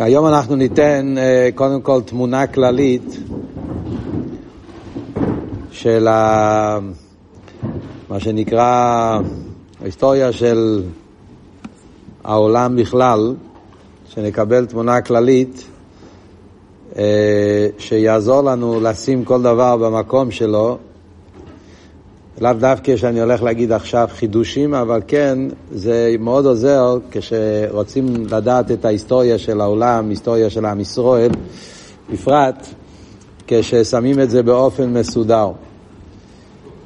היום אנחנו ניתן אה, קודם כל תמונה כללית של ה... מה שנקרא ההיסטוריה של העולם בכלל, שנקבל תמונה כללית אה, שיעזור לנו לשים כל דבר במקום שלו לאו דווקא שאני הולך להגיד עכשיו חידושים, אבל כן, זה מאוד עוזר כשרוצים לדעת את ההיסטוריה של העולם, היסטוריה של עם ישראל, בפרט כששמים את זה באופן מסודר.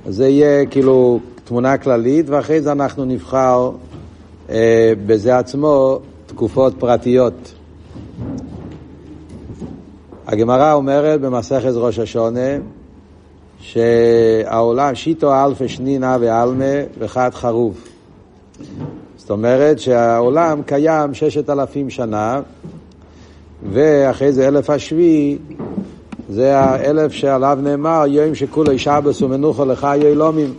זה יהיה כאילו תמונה כללית, ואחרי זה אנחנו נבחר אה, בזה עצמו תקופות פרטיות. הגמרא אומרת במסכת ראש השונה, שהעולם, שיטו אלפי שנינה ועלמה וחד חרוב. זאת אומרת שהעולם קיים ששת אלפים שנה, ואחרי זה אלף השביעי, זה האלף שעליו נאמר, יום שכולו שבס ומנוחו לך יילומים.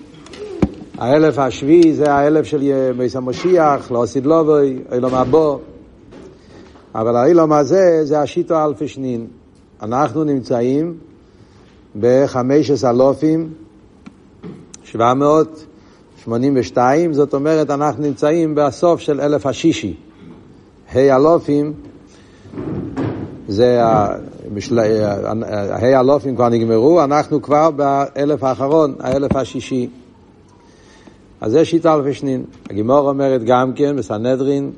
האלף השביעי זה האלף של מייס המשיח, לא עשית לובוי, אילום הבו. אבל האילום הזה זה השיטו אלפי שנין. אנחנו נמצאים בחמש אלופים שבע מאות שמונים ושתיים, זאת אומרת אנחנו נמצאים בסוף של אלף השישי. ה' אלופים זה, ה' אלופים כבר נגמרו, אנחנו כבר באלף האחרון, האלף השישי. אז זה שיטה אלפי שנין. הגימור אומרת גם כן בסנהדרין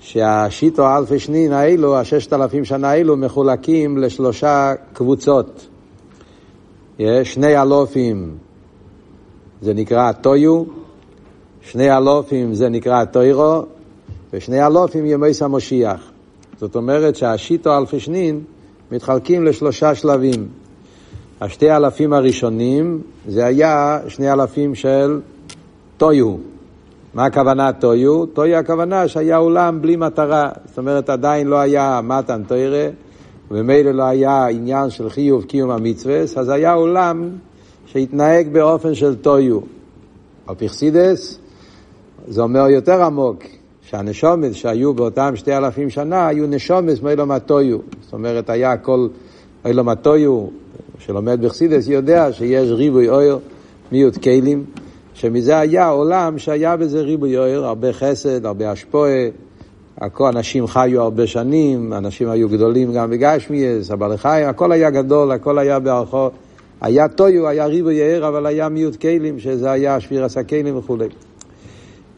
שהשיטו אלפי שנין האלו, הששת אלפים שנה האלו, מחולקים לשלושה קבוצות. שני אלופים, זה נקרא טויו, שני אלופים זה נקרא טוירו, ושני אלופים ימי המשיח. זאת אומרת שהשיטו אלפי שנין מתחלקים לשלושה שלבים. השתי אלפים הראשונים זה היה שני אלפים של טויו. מה הכוונה טויו? טויו הכוונה שהיה עולם בלי מטרה, זאת אומרת עדיין לא היה מתן תוירה, וממילא לא היה עניין של חיוב קיום המצווה, אז היה עולם שהתנהג באופן של טויו. על פרסידס זה אומר יותר עמוק, שהנשומס שהיו באותם שתי אלפים שנה היו נשומס מאילום הטויו. זאת אומרת, היה כל אילום הטויו, שלומד בחסידס יודע שיש ריבוי אויר, מיעוט כלים, שמזה היה עולם שהיה בזה ריבוי אויר, הרבה חסד, הרבה השפועה, אנשים חיו הרבה שנים, אנשים היו גדולים גם בגשמיאס, הבעלי חיים, הכל היה גדול, הכל היה בערכו. היה טויו, היה ריבו יאיר, אבל היה מיעוט כלים, שזה היה שביר הסכלים וכולי.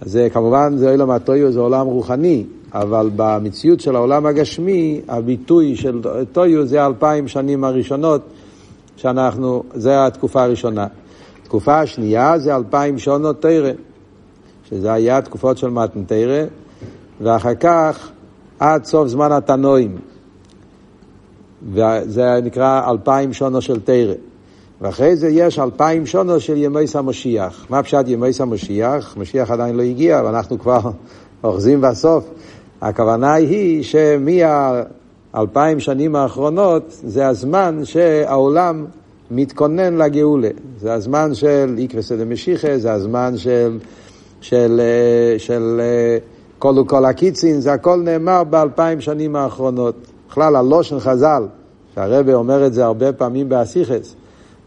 אז כמובן, זה עולם הטויו, זה עולם רוחני, אבל במציאות של העולם הגשמי, הביטוי של טויו זה אלפיים שנים הראשונות, שאנחנו, זה התקופה הראשונה. התקופה השנייה זה אלפיים שונות תרא, שזה היה תקופות של מתן תרא, ואחר כך עד סוף זמן התנועים. וזה נקרא אלפיים שונו של תרא. ואחרי זה יש אלפיים שונו של ימי המשיח. מה פשט ימי המשיח? משיח עדיין לא הגיע, ואנחנו כבר אוחזים בסוף. הכוונה היא שמהאלפיים שנים האחרונות זה הזמן שהעולם מתכונן לגאולה. זה הזמן של איקרסא דמשיחא, זה הזמן של, של, של, של כל וכל הקיצין, זה הכל נאמר באלפיים שנים האחרונות. בכלל, הלושן חז"ל, שהרבא אומר את זה הרבה פעמים באסיכס,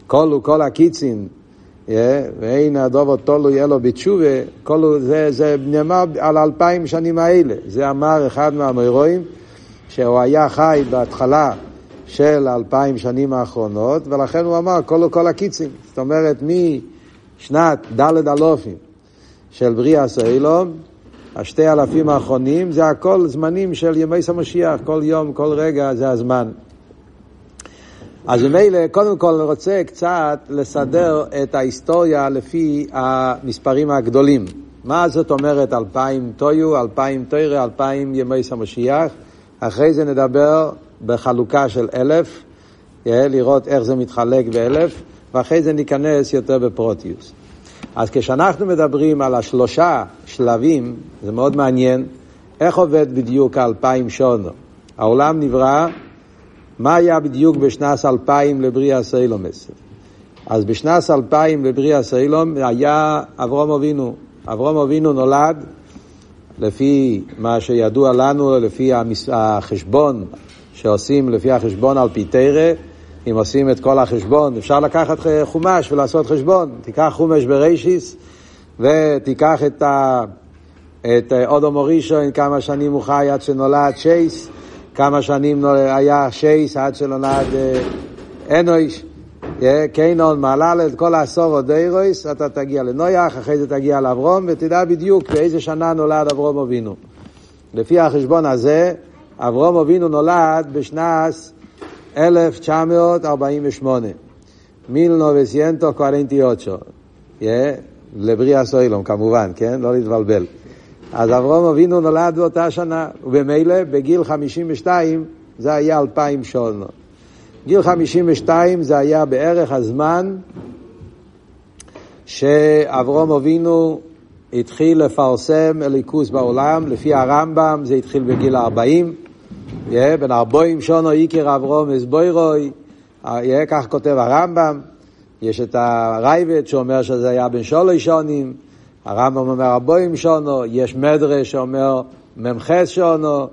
כל וכל הקיצין, ואין הדובר תולו יהיה לו בתשובה, כל זה, זה נאמר על אלפיים שנים האלה. זה אמר אחד מהמוירואים, שהוא היה חי בהתחלה של אלפיים שנים האחרונות, ולכן הוא אמר כל וכל הקיצין. זאת אומרת, משנת ד' אלופים של בריאה סוילום, השתי אלפים האחרונים זה הכל זמנים של ימי המשיח, כל יום, כל רגע זה הזמן. אז ממילא, קודם כל אני רוצה קצת לסדר את ההיסטוריה לפי המספרים הגדולים. מה זאת אומרת אלפיים טויו, אלפיים טוירה, אלפיים ימי המשיח? אחרי זה נדבר בחלוקה של אלף, לראות איך זה מתחלק באלף, ואחרי זה ניכנס יותר בפרוטיוס. אז כשאנחנו מדברים על השלושה שלבים, זה מאוד מעניין, איך עובד בדיוק האלפיים שונו. העולם נברא, מה היה בדיוק בשנת אלפיים לבריאה סיילומס? אז בשנת אלפיים לבריאה סיילום היה אברום אבינו. אברום אבינו נולד לפי מה שידוע לנו, לפי החשבון שעושים לפי החשבון על פי תרא, אם עושים את כל החשבון, אפשר לקחת חומש ולעשות חשבון. תיקח חומש ברישיס ותיקח את, ה, את אודו מורישון, כמה שנים הוא חי עד שנולד שייס, כמה שנים היה שייס עד שנולד אה, אנויש. קיינון, מעלל, את כל העשור דיירויס, אתה תגיע לנויח, אחרי זה תגיע לאברום, ותדע בדיוק באיזה שנה נולד אברום אבינו. לפי החשבון הזה, אברום אבינו נולד בשנת 1948. מילנו וסיינטו קוארנטי אוצ'ו. לבריאה סוילום כמובן, כן? לא להתבלבל. אז אברום אבינו נולד באותה שנה, ובמילא בגיל 52 זה היה 2,000 שונות. גיל 52 זה היה בערך הזמן שאברום אבינו התחיל לפרסם אליקוס בעולם, לפי הרמב"ם זה התחיל בגיל 40, בן 40 שונו איקר אברום אסבוירוי, כך כותב הרמב"ם, יש את הרייבד שאומר שזה היה בן שלוש שונים, הרמב"ם אומר 40 שונו, יש מדרש שאומר מ"ח שונו,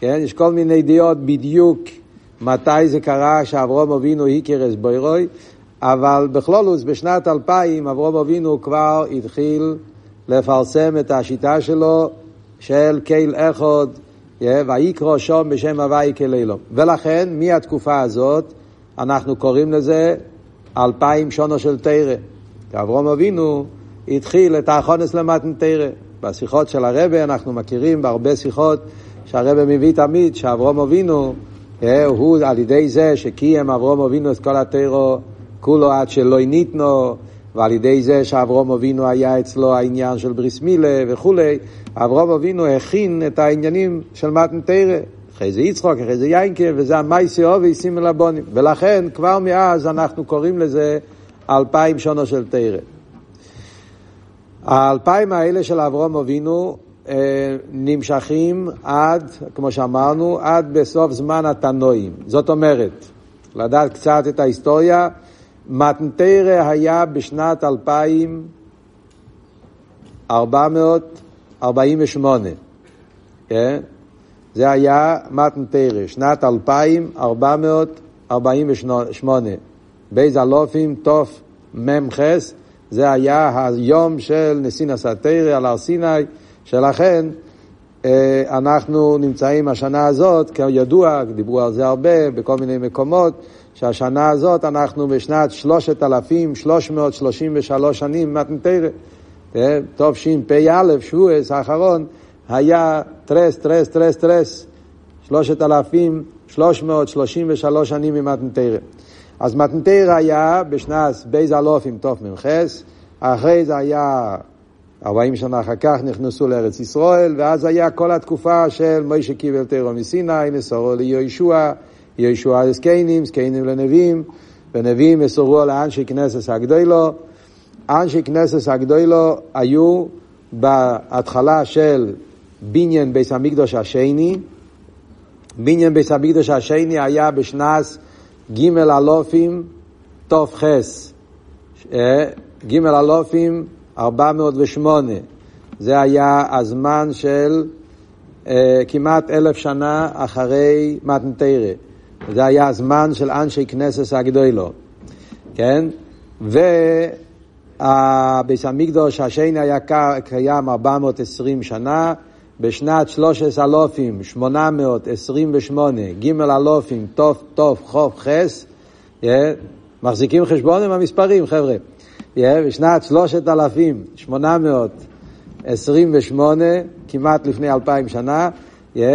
כן? יש כל מיני דעות בדיוק מתי זה קרה שאברום אבינו הכיר אסבוירוי, אבל בכלולוס בשנת 2000 אברום אבינו כבר התחיל לפרסם את השיטה שלו של קהיל אחד, ויקרא שום בשם הוואי כלילו. ולכן, מהתקופה הזאת, אנחנו קוראים לזה אלפיים שונו של תרא. כי אברום אבינו התחיל את האחונס למתן תרא. בשיחות של הרבה אנחנו מכירים בהרבה שיחות שהרבה מביא תמיד שאברום אבינו הוא על ידי זה שקיים אברום אבינו את כל התרא כולו עד שלא ניתנו ועל ידי זה שאברום אבינו היה אצלו העניין של בריס מילה וכולי, אברום אבינו הכין את העניינים של מתן תרא. אחרי זה יצחוק, אחרי זה יינקה, וזה המייסי אובי סימל הבונים. ולכן כבר מאז אנחנו קוראים לזה אלפיים שונו של תרא. האלפיים האלה של אברום אבינו אה, נמשכים עד, כמו שאמרנו, עד בסוף זמן התנועים. זאת אומרת, לדעת קצת את ההיסטוריה, מתנתרא היה בשנת 2448. כן? זה היה מתנתרא, שנת 2448. בייז אלופים תוף מ"ח, זה היה היום של נשיא נסתרא על הר סיני, שלכן אנחנו נמצאים השנה הזאת, כידוע, דיברו על זה הרבה בכל מיני מקומות, שהשנה הזאת אנחנו בשנת 3,333 שנים מתנתרא. אה, טוב שפ"א, שבועס האחרון, היה טרס, טרס, טרס, טרס, 3,333 שנים ממתנתרא. אז מתנתרא היה בשנת בייז אלופים תמ"ח, אחרי זה היה 40 שנה אחר כך נכנסו לארץ ישראל, ואז היה כל התקופה של מוישה קיבל תירו מסיני, מסורו ליהושע, יהושע לזקנים, זקנים לנביאים, ונביאים מסורו לאנשי כנסס הגדולו. אנשי כנסס הגדולו היו בהתחלה של בניין ביס המקדוש השני. בניין ביס המקדוש השני היה בשנת ג' אלופים ת"ח. אה, ג' אלופים 408. זה היה הזמן של אה, כמעט אלף שנה אחרי מתנתרא. זה היה הזמן של אנשי כנסס הגדולו, כן? וביס המקדוש השני היה קיים 420 שנה, בשנת 13,828, ג' אלופים, תוף, תוף, חוף, חס, מחזיקים חשבון עם המספרים, חבר'ה. בשנת 3,828, כמעט לפני אלפיים שנה,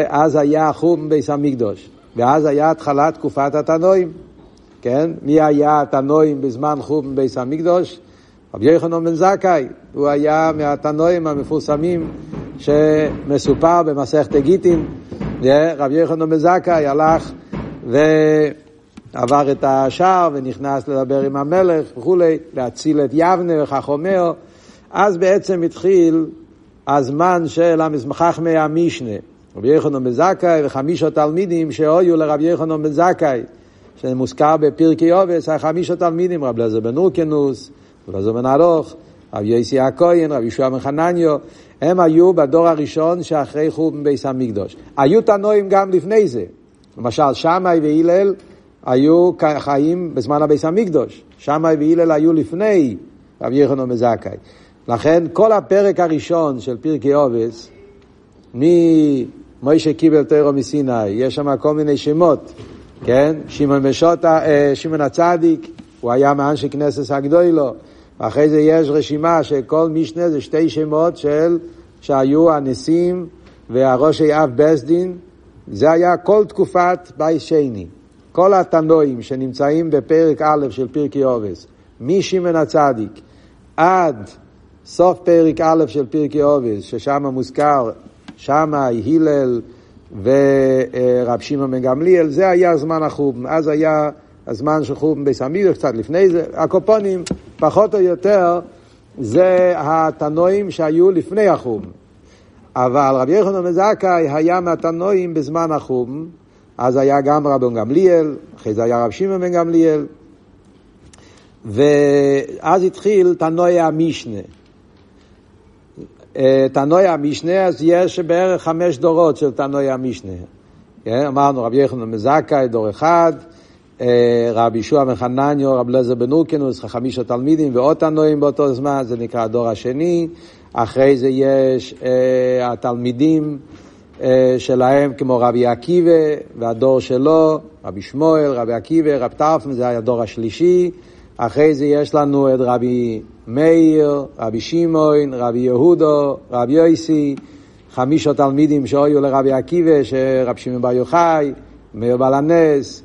אז היה חום ביס המקדוש. ואז היה התחלת תקופת התנועים, כן? מי היה התנועים בזמן חום ביס המקדוש? רבי יוחנן בן זכאי, הוא היה מהתנועים המפורסמים שמסופר במסכת גיטין. רבי יוחנן בן זכאי הלך ועבר את השער ונכנס לדבר עם המלך וכולי, להציל את יבנה וחכומר. אז בעצם התחיל הזמן של המסמכחמי המשנה. רבי יוחנן בן זכאי וחמישה תלמידים שהיו לרבי יוחנן בן זכאי, שמוזכר בפרקי עובס, החמישה תלמידים, רבי לזר בן אורקנוס, רבי לזר בן ארוך, רבי יוסי הכהן, רבי ישוע מחנניו, הם היו בדור הראשון שאחרי חורבן ביס המקדוש. היו תנועים גם לפני זה. למשל, שמאי והלל היו חיים בזמן הביס המקדוש. שמאי והלל היו לפני רבי יחנון מזכאי. לכן כל הפרק הראשון של פרקי עובס, ממוישה קיבל תוירו מסיני, יש שם כל מיני שמות, כן? שמעון בשוטה, אה, שמעון הצדיק, הוא היה מאנשי כנסת הגדולו, ואחרי זה יש רשימה של כל משנה זה שתי שמות של, שהיו הנשיאים והראשי אב בסדין, זה היה כל תקופת בית שני. כל התנועים שנמצאים בפרק א' של פרקי עובס, משמעון הצדיק עד סוף פרק א' של פרקי עובס, ששם מוזכר שמאי, הלל ורב שמעון בן גמליאל, זה היה זמן החורבן. אז היה הזמן של חורבן בסמידו, קצת לפני זה. הקופונים, פחות או יותר, זה התנועים שהיו לפני החורבן. אבל רבי יחנון מזכאי היה מהתנועים בזמן החורבן, אז היה גם רבון גמליאל, אחרי זה היה רב שמעון בן גמליאל, ואז התחיל תנועי המשנה. אה, תנועי המשנה, אז יש בערך חמש דורות של תנועי המשנה. כן? אמרנו רבי יחנון מזכאי, דור אחד, אה, רבי ישוע מחנניו, רבי לזר בן אורקנוס, חמישה תלמידים ועוד תנועים באותו זמן, זה נקרא הדור השני. אחרי זה יש אה, התלמידים שלהם כמו רבי עקיבא והדור שלו, רבי שמואל, רבי עקיבא, רב טרפן, זה היה הדור השלישי. אחרי זה יש לנו את רבי מאיר, רבי שמעון, רבי יהודו, רבי יויסי, חמישה תלמידים שהיו לרבי עקיבא, שרבי שמעון בר יוחאי, מאיר בעל הנס,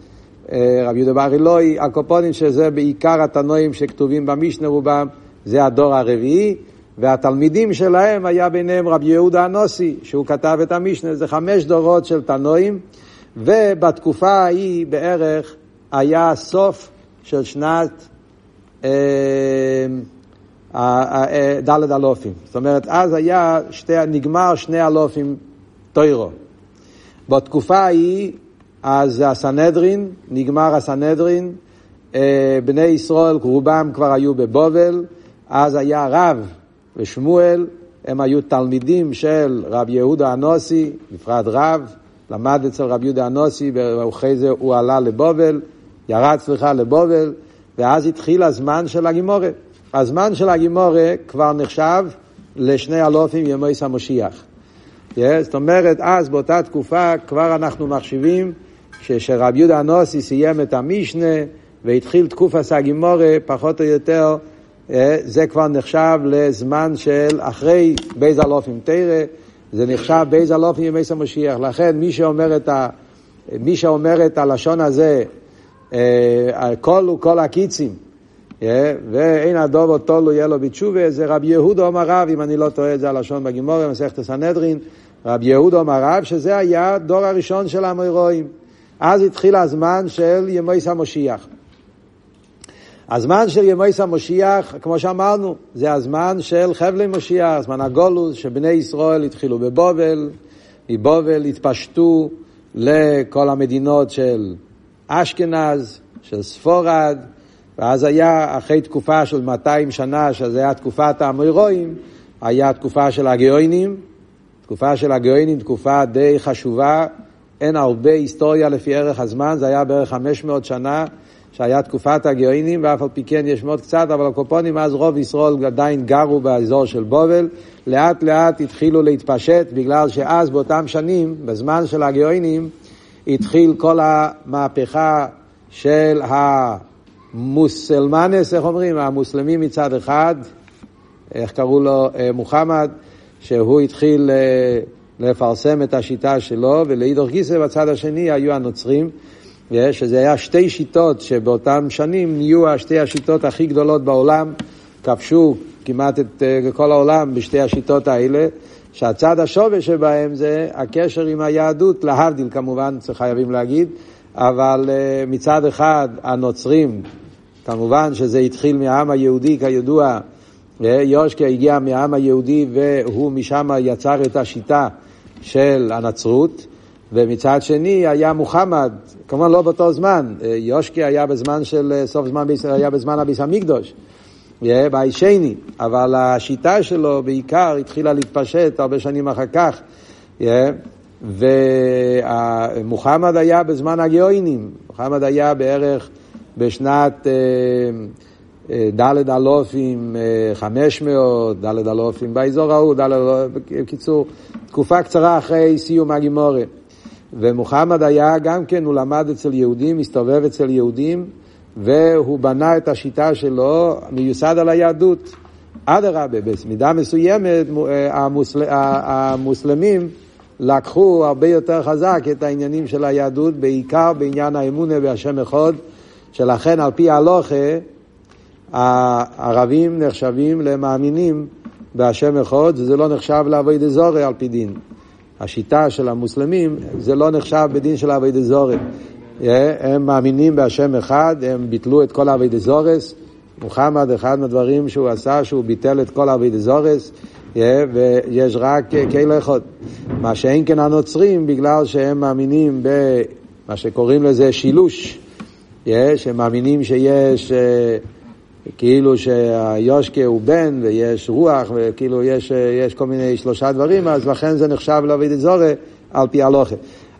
אה, רבי יהודה בר אלוהי, הקופונים שזה בעיקר התנועים שכתובים במשנה רובם, זה הדור הרביעי, והתלמידים שלהם היה ביניהם רבי יהודה הנוסי, שהוא כתב את המשנה, זה חמש דורות של תנועים, ובתקופה ההיא בערך היה סוף של שנת אה, אה, אלופים. זאת אומרת, אז היה שתי, נגמר שני אלופים טוירו. בתקופה ההיא, אז הסנהדרין, נגמר הסנהדרין, אה, בני ישראל רובם כבר היו בבובל, אז היה רב ושמואל, הם היו תלמידים של רב יהודה הנוסי, בפרט רב, למד אצל רב יהודה הנוסי, ואחרי זה הוא עלה לבובל, ירד סליחה לבובל, ואז התחיל הזמן של הגימורה. הזמן של הגימורה כבר נחשב לשני אלופים ימי המשיח. Yeah, זאת אומרת, אז באותה תקופה כבר אנחנו מחשיבים שרב יהודה הנוסי סיים את המשנה והתחיל תקופת הגימורה, פחות או יותר, זה כבר נחשב לזמן של אחרי בייז אלופים תרא, זה נחשב בייז אלופים ימי המשיח. לכן מי שאומר את, ה, מי שאומר את הלשון הזה, כל הוא כל הקיצים, ואין הדובו תולו יהיה לו בתשובה, זה רבי יהודה אומר רב, אם אני לא טועה, זה הלשון בגימורי, מסכת הסנהדרין, רבי יהודה אומר רב, שזה היה דור הראשון של המוירואים. אז התחיל הזמן של ימויס המושיח. הזמן של ימויס המושיח, כמו שאמרנו, זה הזמן של חבלי מושיח, זמן הגולוס, שבני ישראל התחילו בבובל, מבובל התפשטו לכל המדינות של אשכנז, של ספורד, ואז היה אחרי תקופה של 200 שנה, שזה היה תקופת האמוירואים, היה תקופה של הגאוינים, תקופה של הגאוינים, תקופה די חשובה, אין הרבה היסטוריה לפי ערך הזמן, זה היה בערך 500 שנה שהיה תקופת הגאוינים, ואף על פי כן יש מאוד קצת, אבל הקופונים אז רוב ישראל עדיין גרו באזור של בובל, לאט לאט התחילו להתפשט, בגלל שאז באותם שנים, בזמן של הגאוינים, התחיל כל המהפכה של המוסלמנס, איך אומרים? המוסלמים מצד אחד, איך קראו לו? אה, מוחמד, שהוא התחיל אה, לפרסם את השיטה שלו, ולאידוך גיסא בצד השני היו הנוצרים, שזה היה שתי שיטות שבאותם שנים נהיו שתי השיטות הכי גדולות בעולם, כבשו כמעט את כל העולם בשתי השיטות האלה. שהצד השווה שבהם זה הקשר עם היהדות, להבדיל כמובן, חייבים להגיד, אבל אה, מצד אחד הנוצרים, כמובן שזה התחיל מהעם היהודי כידוע, אה, יושקה הגיע מהעם היהודי והוא משם יצר את השיטה של הנצרות, ומצד שני היה מוחמד, כמובן לא באותו זמן, אה, יושקה היה בזמן של סוף זמן, היה בזמן הביס המקדוש. בעישני, אבל השיטה שלו בעיקר התחילה להתפשט הרבה שנים אחר כך. ומוחמד היה בזמן הגאוינים, מוחמד היה בערך בשנת ד' אלופים חמש מאות, ד' אלופים באזור ההוא, ד' אלופים, בקיצור, תקופה קצרה אחרי סיום הגימורה. ומוחמד היה גם כן, הוא למד אצל יהודים, הסתובב אצל יהודים, והוא בנה את השיטה שלו מיוסד על היהדות. אדרבה, במידה מסוימת המוסל... המוסלמים לקחו הרבה יותר חזק את העניינים של היהדות, בעיקר בעניין האמונה בהשם אחד, שלכן על פי ההלוכה הערבים נחשבים למאמינים בהשם אחד, וזה לא נחשב לעבוד אזורי על פי דין. השיטה של המוסלמים, זה לא נחשב בדין של עבוד אזורי. הם מאמינים בהשם אחד, הם ביטלו את כל אבי דזורס. מוחמד, אחד מהדברים שהוא עשה, שהוא ביטל את כל אבי דזורס, ויש רק כאילו אחד. מה שאין כן הנוצרים, בגלל שהם מאמינים במה שקוראים לזה שילוש, שהם מאמינים שיש... כאילו שהיושקה הוא בן ויש רוח וכאילו יש, יש כל מיני שלושה דברים, אז לכן זה נחשב לעבוד זורי על פי הלוכה.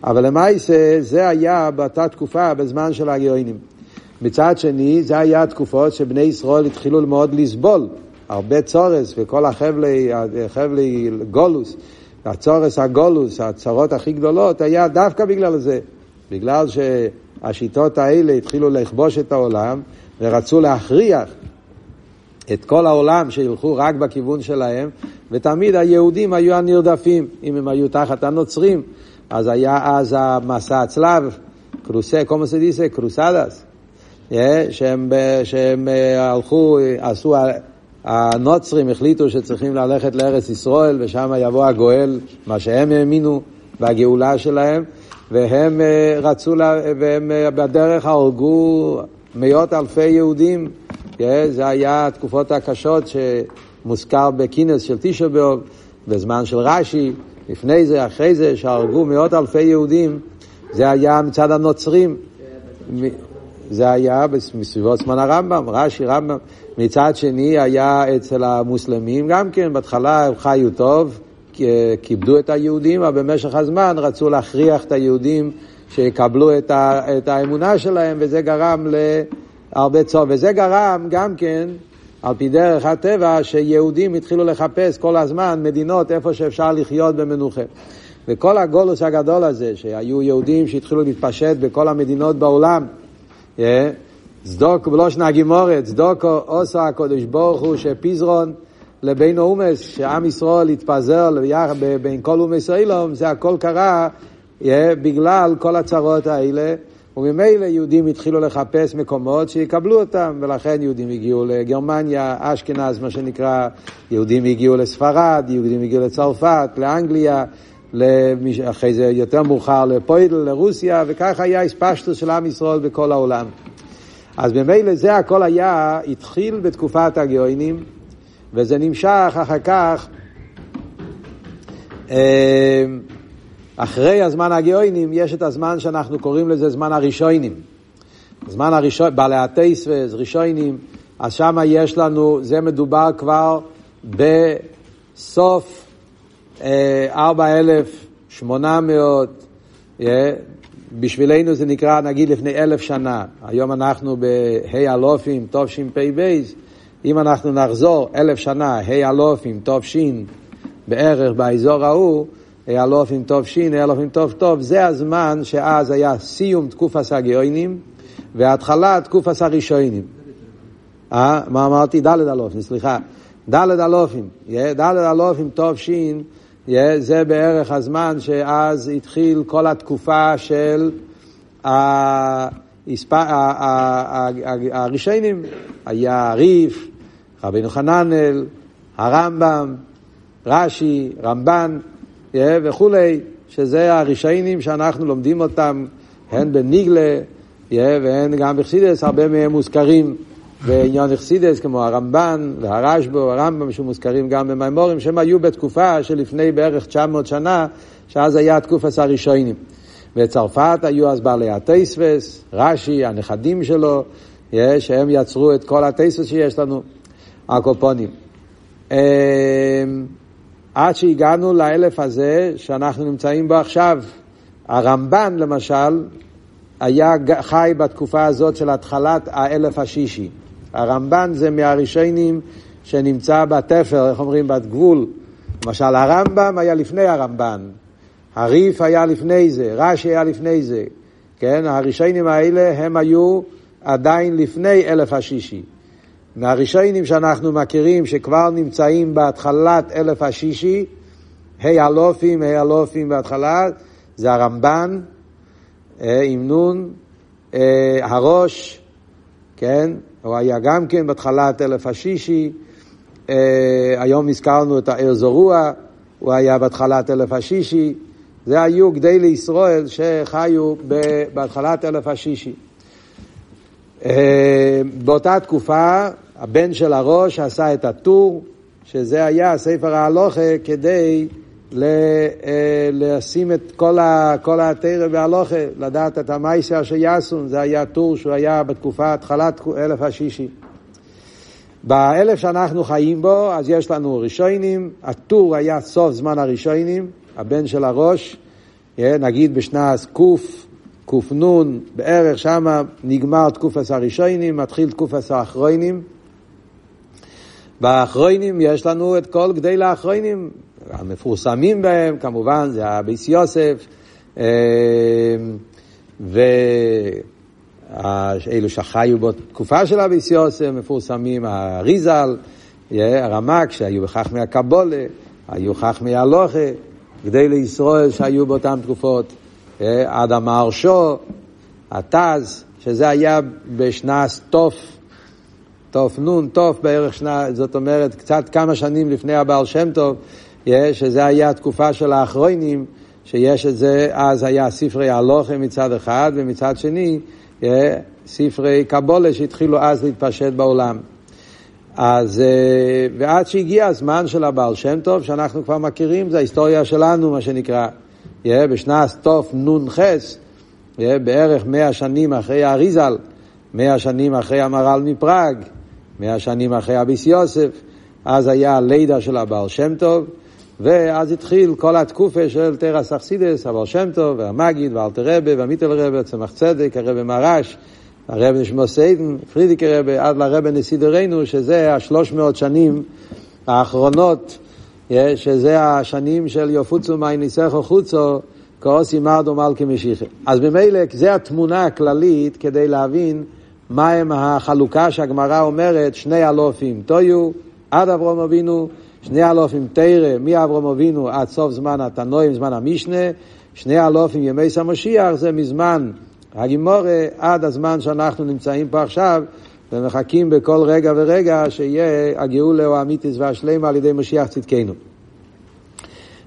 אבל למעשה זה היה באותה תקופה, בזמן של הגאונים. מצד שני, זה היה תקופות שבני ישראל התחילו מאוד לסבול, הרבה צורס וכל החבלי, החבלי גולוס, הצורס הגולוס, הצרות הכי גדולות, היה דווקא בגלל זה. בגלל שהשיטות האלה התחילו לכבוש את העולם ורצו להכריח את כל העולם שילכו רק בכיוון שלהם, ותמיד היהודים היו הנרדפים, אם הם היו תחת הנוצרים. אז היה אז המסע הצלב, זה דיסה, קרוסדס, שהם, שהם אה, הלכו, עשו, הנוצרים החליטו שצריכים ללכת לארץ ישראל ושם יבוא הגואל, מה שהם האמינו בגאולה שלהם, והם אה, רצו, לה, והם אה, בדרך הרגו מאות אלפי יהודים, זה היה התקופות הקשות שמוזכר בכינס של תשעבאב, בזמן של רש"י, לפני זה, אחרי זה, שהרגו מאות אלפי יהודים, זה היה מצד הנוצרים. זה היה בסביבות זמן הרמב"ם, רש"י, רמב"ם. מצד שני היה אצל המוסלמים גם כן, בהתחלה הם חיו טוב, כיבדו את היהודים, אבל במשך הזמן רצו להכריח את היהודים שיקבלו את, ה, את האמונה שלהם, וזה גרם להרבה צור. וזה גרם גם כן על פי דרך הטבע, שיהודים התחילו לחפש כל הזמן מדינות איפה שאפשר לחיות במנוחה. וכל הגולוס הגדול הזה, שהיו יהודים שהתחילו להתפשט בכל המדינות בעולם, צדוק בלושנה הגימורת, צדוקו עושה הקדוש ברוך הוא שפיזרון לבין אומס, שעם ישראל התפזר בין כל אומס אילום, זה הכל קרה בגלל כל הצרות האלה. וממילא יהודים התחילו לחפש מקומות שיקבלו אותם, ולכן יהודים הגיעו לגרמניה, אשכנז, מה שנקרא, יהודים הגיעו לספרד, יהודים הגיעו לצרפת, לאנגליה, אחרי זה יותר מאוחר לפוידל, לרוסיה, וכך היה הספשטוס של עם ישראל בכל העולם. אז ממילא זה הכל היה, התחיל בתקופת הגאונים, וזה נמשך אחר כך. אה, אחרי הזמן הגאונים יש את הזמן שאנחנו קוראים לזה זמן הראשונים. זמן הראשון, בעלי הטייסווס, ראשונים, אז שם יש לנו, זה מדובר כבר בסוף אה, 4,800, אה, בשבילנו זה נקרא נגיד לפני אלף שנה, היום אנחנו בה' אלופים, תשפ"ב, אם אנחנו נחזור אלף שנה, ה' אלופים, תש, בערך באזור ההוא, אלופים טוב שין, אלופים טוב טוב, זה הזמן שאז היה סיום תקופת הגאונים והתחלה תקופת הראשונים. אה? מה אמרתי? ד' אלופים, סליחה. ד' אלופים, ד' אלופים טוב שין, זה בערך הזמן שאז התחיל כל התקופה של הראשונים. היה ריף, רבינו חננאל, הרמב"ם, רש"י, רמב"ן, וכולי, שזה הרישיינים שאנחנו לומדים אותם, הן בניגלה והן גם בחסידס, הרבה מהם מוזכרים בעניין חסידס, כמו הרמב"ן והרשב"ו, הרמב"ם, שמוזכרים גם במימורים, שהם היו בתקופה שלפני בערך 900 שנה, שאז היה התקופת הרישיינים. בצרפת היו אז בעלי הטייסווס, רש"י, הנכדים שלו, שהם יצרו את כל הטייסווס שיש לנו. הקופונים. עד שהגענו לאלף הזה שאנחנו נמצאים בו עכשיו. הרמב"ן למשל היה חי בתקופה הזאת של התחלת האלף השישי. הרמב"ן זה מהראשונים שנמצא בתפר, איך אומרים, בגבול. למשל הרמב"ם היה לפני הרמב"ן, הריף היה לפני זה, רש"י היה לפני זה. כן, הראשונים האלה הם היו עדיין לפני אלף השישי. מהראשונים שאנחנו מכירים שכבר נמצאים בהתחלת אלף השישי, ה' אלופים, ה' אלופים בהתחלה, זה הרמב"ן אה, עם נון, אה, הראש, כן, הוא היה גם כן בהתחלת אלף השישי, אה, היום הזכרנו את הער זרוע, הוא היה בהתחלת אלף השישי, זה היו גדי לישראל שחיו בהתחלת אלף השישי. באותה תקופה הבן של הראש עשה את הטור, שזה היה ספר ההלוכה כדי אה, לשים את כל, ה, כל התרא והלוכה, לדעת את המייסר שיעשון, זה היה טור שהוא היה בתקופה, התחלת אלף השישי. באלף שאנחנו חיים בו, אז יש לנו ראשונים, הטור היה סוף זמן הראשונים, הבן של הראש, אה, נגיד בשנת קוף, קנ, בערך שמה נגמר תקופת הראשונים, מתחיל תקופת האחרונים. באחרונים יש לנו את כל גדי האחרונים, המפורסמים בהם כמובן זה הביס יוסף, אה, ואלו שחיו בתקופה של הביס יוסף מפורסמים, האריזל, הרמק שהיו בחכמי הקבולה, היו חכמי הלוכה, גדי לישראל שהיו באותן תקופות, אדם ההרשו, התז, שזה היה בשנת תוף, תוף נון, תוף בערך שנה, זאת אומרת קצת כמה שנים לפני הבעל שם טוב, שזה היה התקופה של האחרונים, שיש את זה, אז היה ספרי הלוכה מצד אחד, ומצד שני, ספרי קבולה שהתחילו אז להתפשט בעולם. אז, אה, ועד שהגיע הזמן של הבעל שם טוב, שאנחנו כבר מכירים, זה ההיסטוריה שלנו, מה שנקרא. בשנת תוף נ"ח, בערך מאה שנים אחרי האריזל, מאה שנים אחרי המר"ל מפראג, מאה שנים אחרי אביס יוסף, אז היה הלידה של הבעל שם טוב, ואז התחיל כל התקופה של תרס אכסידס, הבעל שם טוב, והמגיד, ואלתר רבה, והמיטל רבה, צמח צדק, הרבה מרש, הרב נשמו סיידן, פרידיק רבה, עד לרבה נסידרנו, שזה השלוש מאות שנים האחרונות, שזה השנים של יופוצו מי ניסחו חוצו, כאוסי מרדו מלכי משיחי. אז ממילא, זה התמונה הכללית כדי להבין מהם החלוקה שהגמרא אומרת, שני אלופים תויו, עד אברום אבינו, שני אלופים תרא, מאברום אבינו עד סוף זמן התנועים, זמן המשנה, שני אלופים ימי סמושיח, זה מזמן הגימורה עד הזמן שאנחנו נמצאים פה עכשיו, ומחכים בכל רגע ורגע שיהיה הגאולה או האמיתיס והשלמה על ידי משיח צדקנו.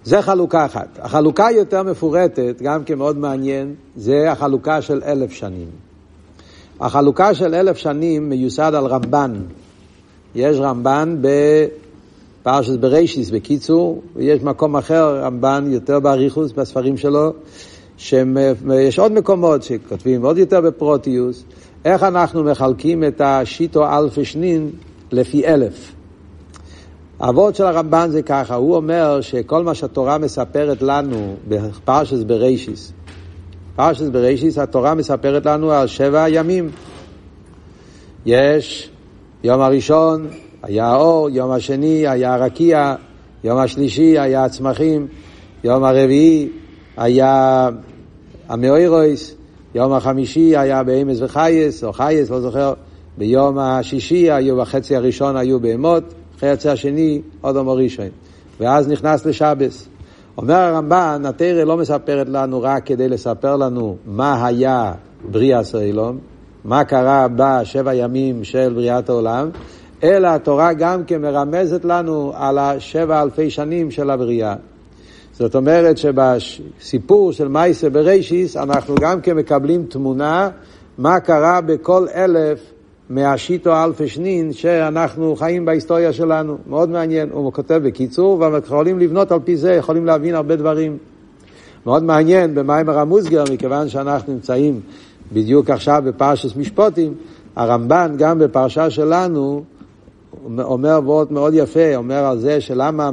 זה חלוקה אחת. החלוקה יותר מפורטת, גם כן מאוד מעניין, זה החלוקה של אלף שנים. החלוקה של אלף שנים מיוסד על רמב"ן. יש רמב"ן בפרשת בראשיס בקיצור, ויש מקום אחר, רמב"ן יותר באריכוס בספרים שלו, שיש עוד מקומות שכותבים עוד יותר בפרוטיוס, איך אנחנו מחלקים את השיטו אלפי שנין לפי אלף. האבות של הרמב"ן זה ככה, הוא אומר שכל מה שהתורה מספרת לנו בפרשת בראשיס, פרשת בראשיס התורה מספרת לנו על שבע ימים. יש יום הראשון היה האור, יום השני היה הרקיע, יום השלישי היה הצמחים, יום הרביעי היה המאוירויס, יום החמישי היה באמס וחייס, או חייס, לא זוכר, ביום השישי היו, בחצי הראשון היו בהמות, חצי השני עוד אמור ראשון. ואז נכנס לשבס. אומר הרמב"ן, התרא לא מספרת לנו רק כדי לספר לנו מה היה בריאה סוילום, מה קרה בשבע ימים של בריאת העולם, אלא התורה גם כן מרמזת לנו על השבע אלפי שנים של הבריאה. זאת אומרת שבסיפור של מייסה בראשיס אנחנו גם כן מקבלים תמונה מה קרה בכל אלף מהשיטו אלפי שנין שאנחנו חיים בהיסטוריה שלנו. מאוד מעניין, הוא כותב בקיצור, ואנחנו יכולים לבנות על פי זה, יכולים להבין הרבה דברים. מאוד מעניין במיימר המוסגר, מכיוון שאנחנו נמצאים בדיוק עכשיו בפרשת משפוטים, הרמב"ן גם בפרשה שלנו אומר וורט מאוד יפה, אומר על זה שלמה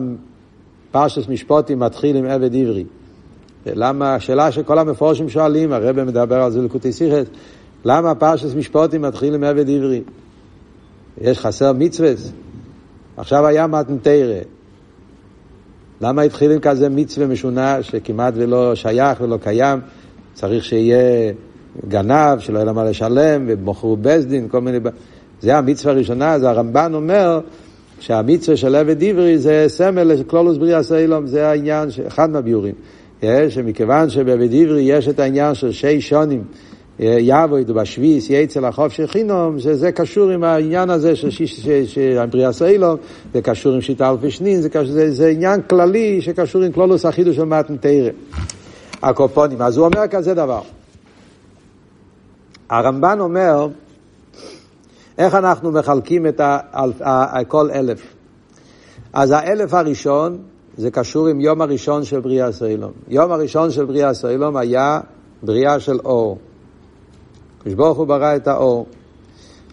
פרשס משפוטים מתחיל עם עבד עברי. למה, השאלה שכל המפורשים שואלים, הרב מדבר על זה לקוטי סיכס, למה פרשס משפוטים מתחיל עם עבד עברי? יש חסר מצווה? עכשיו היה מתנתרא. למה התחיל עם כזה מצווה משונה שכמעט ולא שייך ולא קיים? צריך שיהיה גנב, שלא יהיה לו מה לשלם, ומוכרו בסדין, כל מיני... זה המצווה הראשונה, זה הרמב"ן אומר שהמצווה של עבד עברי זה סמל לקלולוס בריאה סיילום, זה העניין, אחד מהביורים. שמכיוון שבעבד עברי יש את העניין של שי שונים, יעבוד בשביס, יצא לחוף של חינום, שזה קשור עם העניין הזה של בריאה סיילום, זה קשור עם שיטה אלפי שנין, זה, זה, זה עניין כללי שקשור עם כלולוס החידוש של מתנתרא. הקופונים. אז הוא אומר כזה דבר. הרמב"ן אומר, איך אנחנו מחלקים את כל אלף? אז האלף הראשון זה קשור עם יום הראשון של בריאה סיילום. יום הראשון של בריאה סיילום היה בריאה של אור. כשברוך הוא ברא את האור.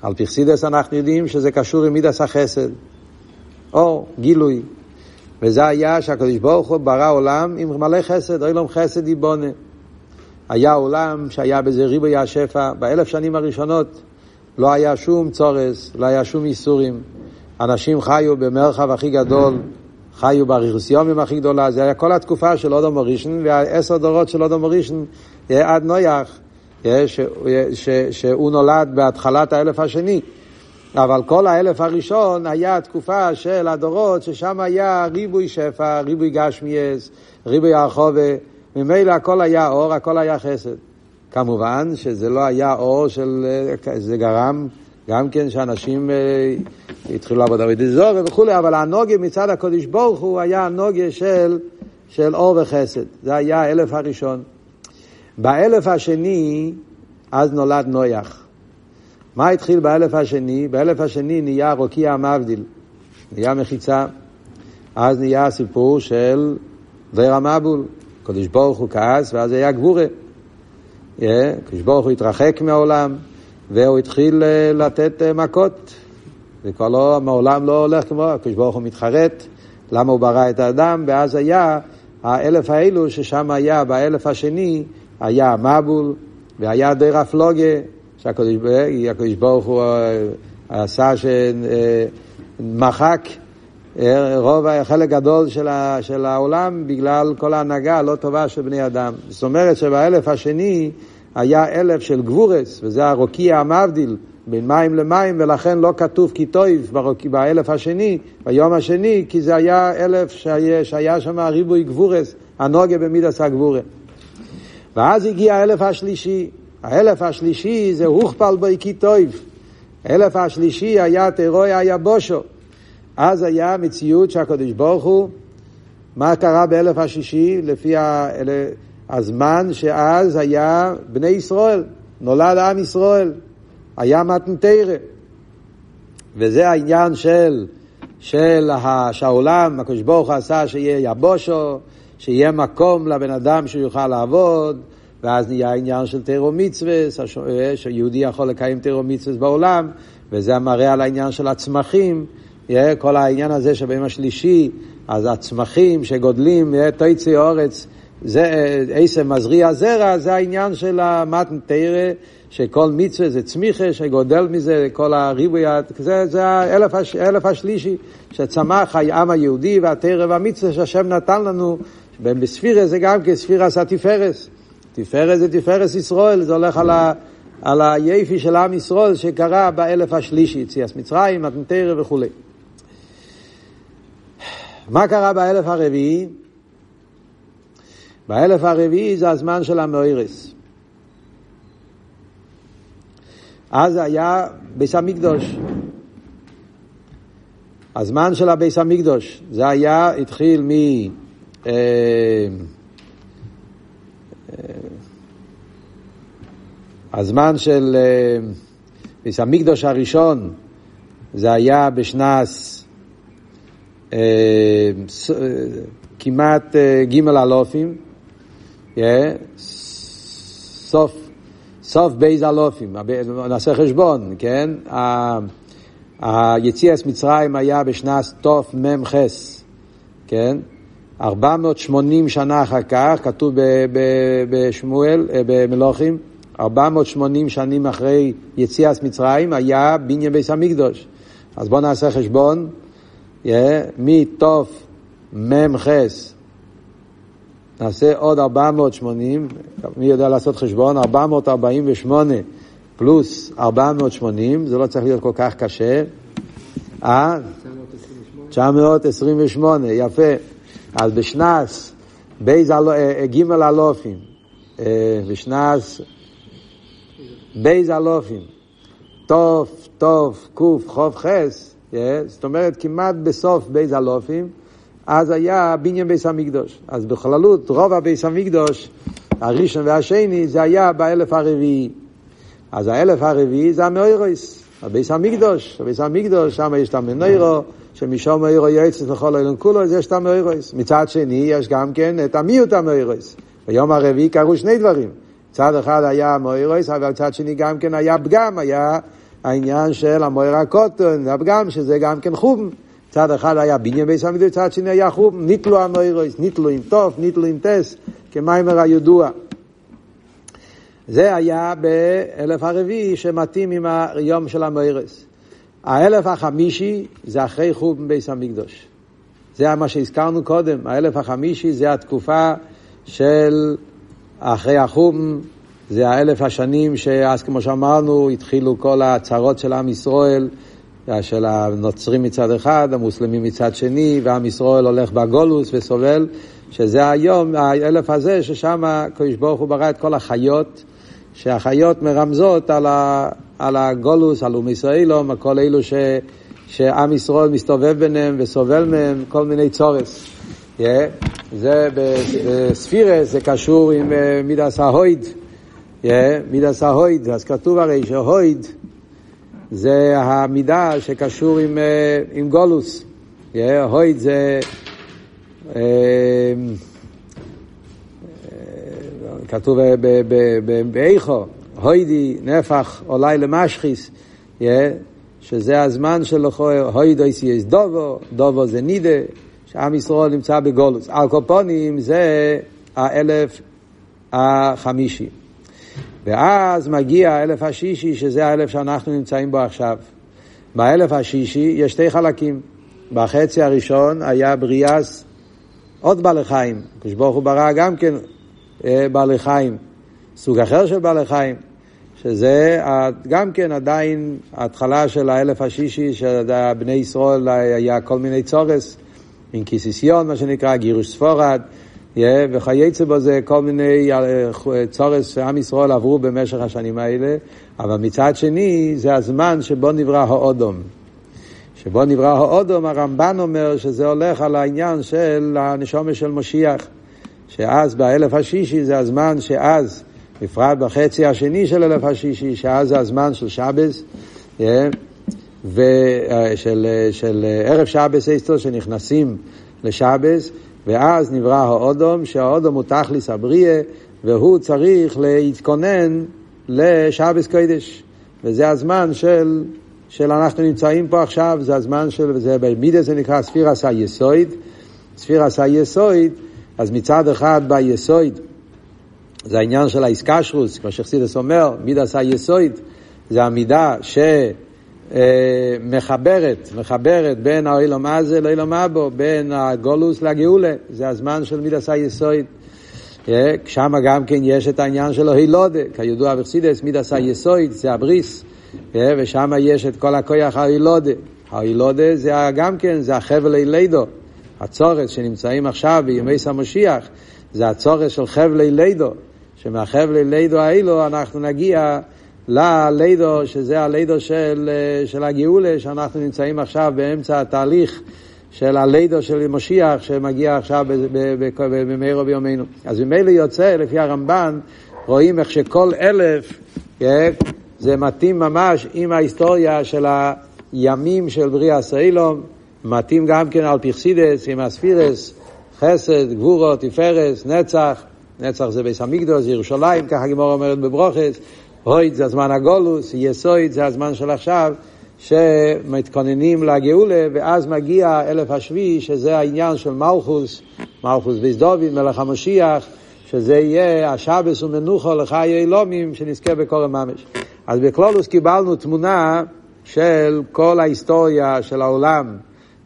על פרסידס אנחנו יודעים שזה קשור עם מידס החסד. אור, גילוי. וזה היה שהקדוש ברוך הוא ברא עולם עם מלא חסד, אילום חסד יבונה. היה עולם שהיה בזה ריבוי השפע, באלף שנים הראשונות לא היה שום צורס, לא היה שום איסורים. אנשים חיו במרחב הכי גדול, חיו בריחוסיומים הכי גדולה, זה היה כל התקופה של אודו מורישן, והעשר דורות של אודו מורישן עד נויח, שהוא נולד בהתחלת האלף השני. אבל כל האלף הראשון היה תקופה של הדורות, ששם היה ריבוי שפע, ריבוי גשמיאס, ריבוי הרחובה, ממילא הכל היה אור, הכל היה חסד. כמובן שזה לא היה אור של... זה גרם גם כן שאנשים אה, התחילו לעבוד עבודי זור וכולי, אבל הנוגה מצד הקודש ברוך הוא היה הנוגה של, של אור וחסד. זה היה האלף הראשון. באלף השני, אז נולד נויח. מה התחיל באלף השני? באלף השני נהיה רוקיע המבדיל, נהיה מחיצה. אז נהיה הסיפור של דבר המבול. קדוש ברוך הוא כעס, ואז היה גבורה. קדוש ברוך הוא התרחק מהעולם, והוא התחיל אה, לתת אה, מכות. זה כבר לא, מעולם לא הולך כמו, הקדוש ברוך הוא מתחרט, למה הוא ברא את האדם, ואז היה האלף האלו, ששם היה, באלף השני, היה המבול, והיה דר הפלוגה, שהקדוש ברוך הוא אה, עשה שמחק אה, רוב, חלק גדול של, העולם בגלל כל ההנהגה הלא טובה של בני אדם. זאת אומרת שבאלף השני היה אלף של גבורס, וזה הרוקיע המבדיל בין מים למים, ולכן לא כתוב כי טויב באלף השני, ביום השני, כי זה היה אלף שהיה, שהיה שם ריבוי גבורס, הנוגה במידס הגבורה. ואז הגיע האלף השלישי. האלף השלישי זה הוכפל כי טויב. האלף השלישי היה טרוי היה בושו. אז היה מציאות שהקדוש ברוך הוא, מה קרה באלף השישי? לפי הזמן שאז היה בני ישראל, נולד עם ישראל, היה מתנתרא. וזה העניין של, של שהעולם, הקדוש ברוך הוא עשה שיהיה יבושו, שיהיה מקום לבן אדם שיוכל לעבוד, ואז נהיה העניין של תירו מצווה, שיהודי יכול לקיים תירו מצווה בעולם, וזה המראה על העניין של הצמחים. כל העניין הזה שביום השלישי, אז הצמחים שגודלים, תויצי אורץ, זה עשם מזריע זרע, זה העניין של המתן תרא, שכל מצווה זה צמיחה, שגודל מזה כל הריבוי, זה, זה האלף הש, השלישי, שצמח העם היהודי והתרא והמצווה שהשם נתן לנו, בספירה זה גם כספירס התפארס. תפארת זה תפארת ישראל, זה הולך על ה... על היפי של עם ישראל שקרה באלף השלישי, יציאס מצרים, מתנתרא וכולי. מה קרה באלף הרביעי? באלף הרביעי זה הזמן של המאירס. אז היה ביס המקדוש. הזמן של הביס המקדוש, זה היה, התחיל מ... אה, אה, הזמן של אה, המקדוש הראשון, זה היה בשנת אה, כמעט ג' אלופים, סוף, סוף בייז אלופים, נעשה חשבון, כן? היציאס מצרים היה בשנת תמ"ח, כן? 480 שנה אחר כך, כתוב בשמואל, אה, במלוכים, 480 שנים אחרי יציאת מצרים היה בניין ביס המקדוש. אז בואו נעשה חשבון, yeah, מתוף מ"ח נעשה עוד 480, מי יודע לעשות חשבון? 448 פלוס 480, זה לא צריך להיות כל כך קשה. אה? 928, יפה. אז בשנס, בייז אה, ג' אלופים, אה, בשנס בייז אלופים, תוף, תוף, קוף, חוף, חס, זאת אומרת כמעט בסוף בייז אלופים, אז היה בניין בייס המקדוש. אז בכללות רוב הבייס המקדוש, הראשון והשני, זה היה באלף הרביעי. אז האלף הרביעי זה המאוירויס, הבייס המקדוש, הבייס המקדוש, שם יש את המנוירו, שמשום מאוירו יועצת לכל העולם כולו, אז יש את המאוירויס. מצד שני, יש גם כן את המיעוט המאוירויס. ביום הרביעי קרו שני דברים. צד אחד היה מוירויס, אבל צד שני גם כן היה פגם, היה העניין של המויר הקוטון, הפגם, שזה גם כן חום. צד אחד היה בניין ביס המקדוש, צד שני היה חום, ניטלו המוירויס, ניטלו עם טוב, ניטלו עם טס, כמיימר הידוע. זה היה באלף הרביעי שמתאים עם היום של המוירויס. האלף החמישי זה אחרי חום ביס המקדוש. זה מה שהזכרנו קודם, האלף החמישי זה התקופה של אחרי החום, זה האלף השנים שאז כמו שאמרנו התחילו כל הצרות של עם ישראל, של הנוצרים מצד אחד, המוסלמים מצד שני, ועם ישראל הולך בגולוס וסובל, שזה היום, האלף הזה, ששם הקדוש ברוך הוא ברא את כל החיות, שהחיות מרמזות על, ה, על הגולוס, על אום ישראלום, כל אלו ש, שעם ישראל מסתובב ביניהם וסובל מהם כל מיני צורס. Yeah, זה בספירס, זה קשור עם uh, מידס ההויד, yeah, מידס ההויד, אז כתוב הרי שהויד זה המידה שקשור עם, uh, עם גולוס, yeah, הויד זה... Uh, כתוב באיכו, הוידי נפח אולי למשחיס, שזה הזמן של הויד אויסי דובו, דובו זה נידה, שעם ישראל נמצא בגולוס. אלקופונים זה האלף החמישי. ואז מגיע האלף השישי, שזה האלף שאנחנו נמצאים בו עכשיו. באלף השישי יש שתי חלקים. בחצי הראשון היה בריאס עוד בעלי חיים. כשברוך הוא ברא גם כן אה, בעלי חיים, סוג אחר של בעלי חיים, שזה גם כן עדיין ההתחלה של האלף השישי, שבני ישראל היה כל מיני צורס. אינקיסיסיון, מה שנקרא, גירוש ספורד, וכייצא בזה כל מיני אה, צורס שעם ישראל עברו במשך השנים האלה, אבל מצד שני זה הזמן שבו נברא האודום. שבו נברא האודום, הרמב"ן אומר שזה הולך על העניין של הנשומה של משיח, שאז באלף השישי זה הזמן שאז, בפרט בחצי השני של אלף השישי, שאז זה הזמן של שבס, ושל אה, של אה, ערב שבס איסטו שנכנסים לשבס, ואז נברא האודום, שהאודום הוא תכליס הבריאה, והוא צריך להתכונן לשבס קודש. וזה הזמן של, של אנחנו נמצאים פה עכשיו, זה הזמן של, זה במידה זה נקרא ספירס היסויד. ספירס היסויד, אז מצד אחד ביסויד, זה העניין של האיסקשרוס, כמו שחסידס אומר, מידס היסויד, זה המידה ש... אה, מחברת, בין האילום הזה לאילום אבו, בין הגולוס לגאולה, זה הזמן של מידס היסויד. אה, שם גם כן יש את העניין של ההילודה, כידוע בחסידס, מידס היסויד זה הבריס, אה, ושם יש את כל הכוח ההילודה. ההילודה זה גם כן, זה החבלי לידו, הצורס שנמצאים עכשיו בימי סמושיח, זה הצורס של חבלי לידו, שמהחבלי לידו האלו אנחנו נגיע ללידו, שזה הלידו של, אה, של הגאולה, שאנחנו נמצאים עכשיו באמצע התהליך של הלידו של משיח, שמגיע עכשיו במהרו ביומנו. אז ממילא יוצא, לפי הרמב"ן, רואים איך שכל אלף, כן, זה מתאים ממש עם ההיסטוריה של הימים של בריאה סיילום, מתאים גם כן על פרסידס, עם הספירס, חסד, גבורות, תפארס, נצח, נצח זה ביס המקדוש, ירושלים, ככה גימור אומרת בברוכס, הויד זה הזמן הגולוס, יסויד זה הזמן של עכשיו, שמתכוננים לגאולה, ואז מגיע אלף השביעי, שזה העניין של מלכוס, מלכוס ביס דוד, מלך המשיח, שזה יהיה השבס ומנוחו לחיי אלומים, שנזכה בקורא ממש. אז בקלולוס קיבלנו תמונה של כל ההיסטוריה של העולם,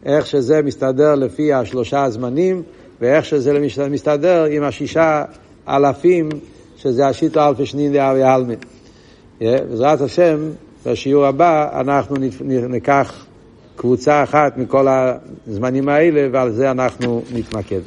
איך שזה מסתדר לפי השלושה הזמנים, ואיך שזה מסתדר עם השישה אלפים, שזה השיטו אלפי שנין דאבי עלמין. בעזרת השם, בשיעור הבא אנחנו ניקח קבוצה אחת מכל הזמנים האלה, ועל זה אנחנו נתמקד.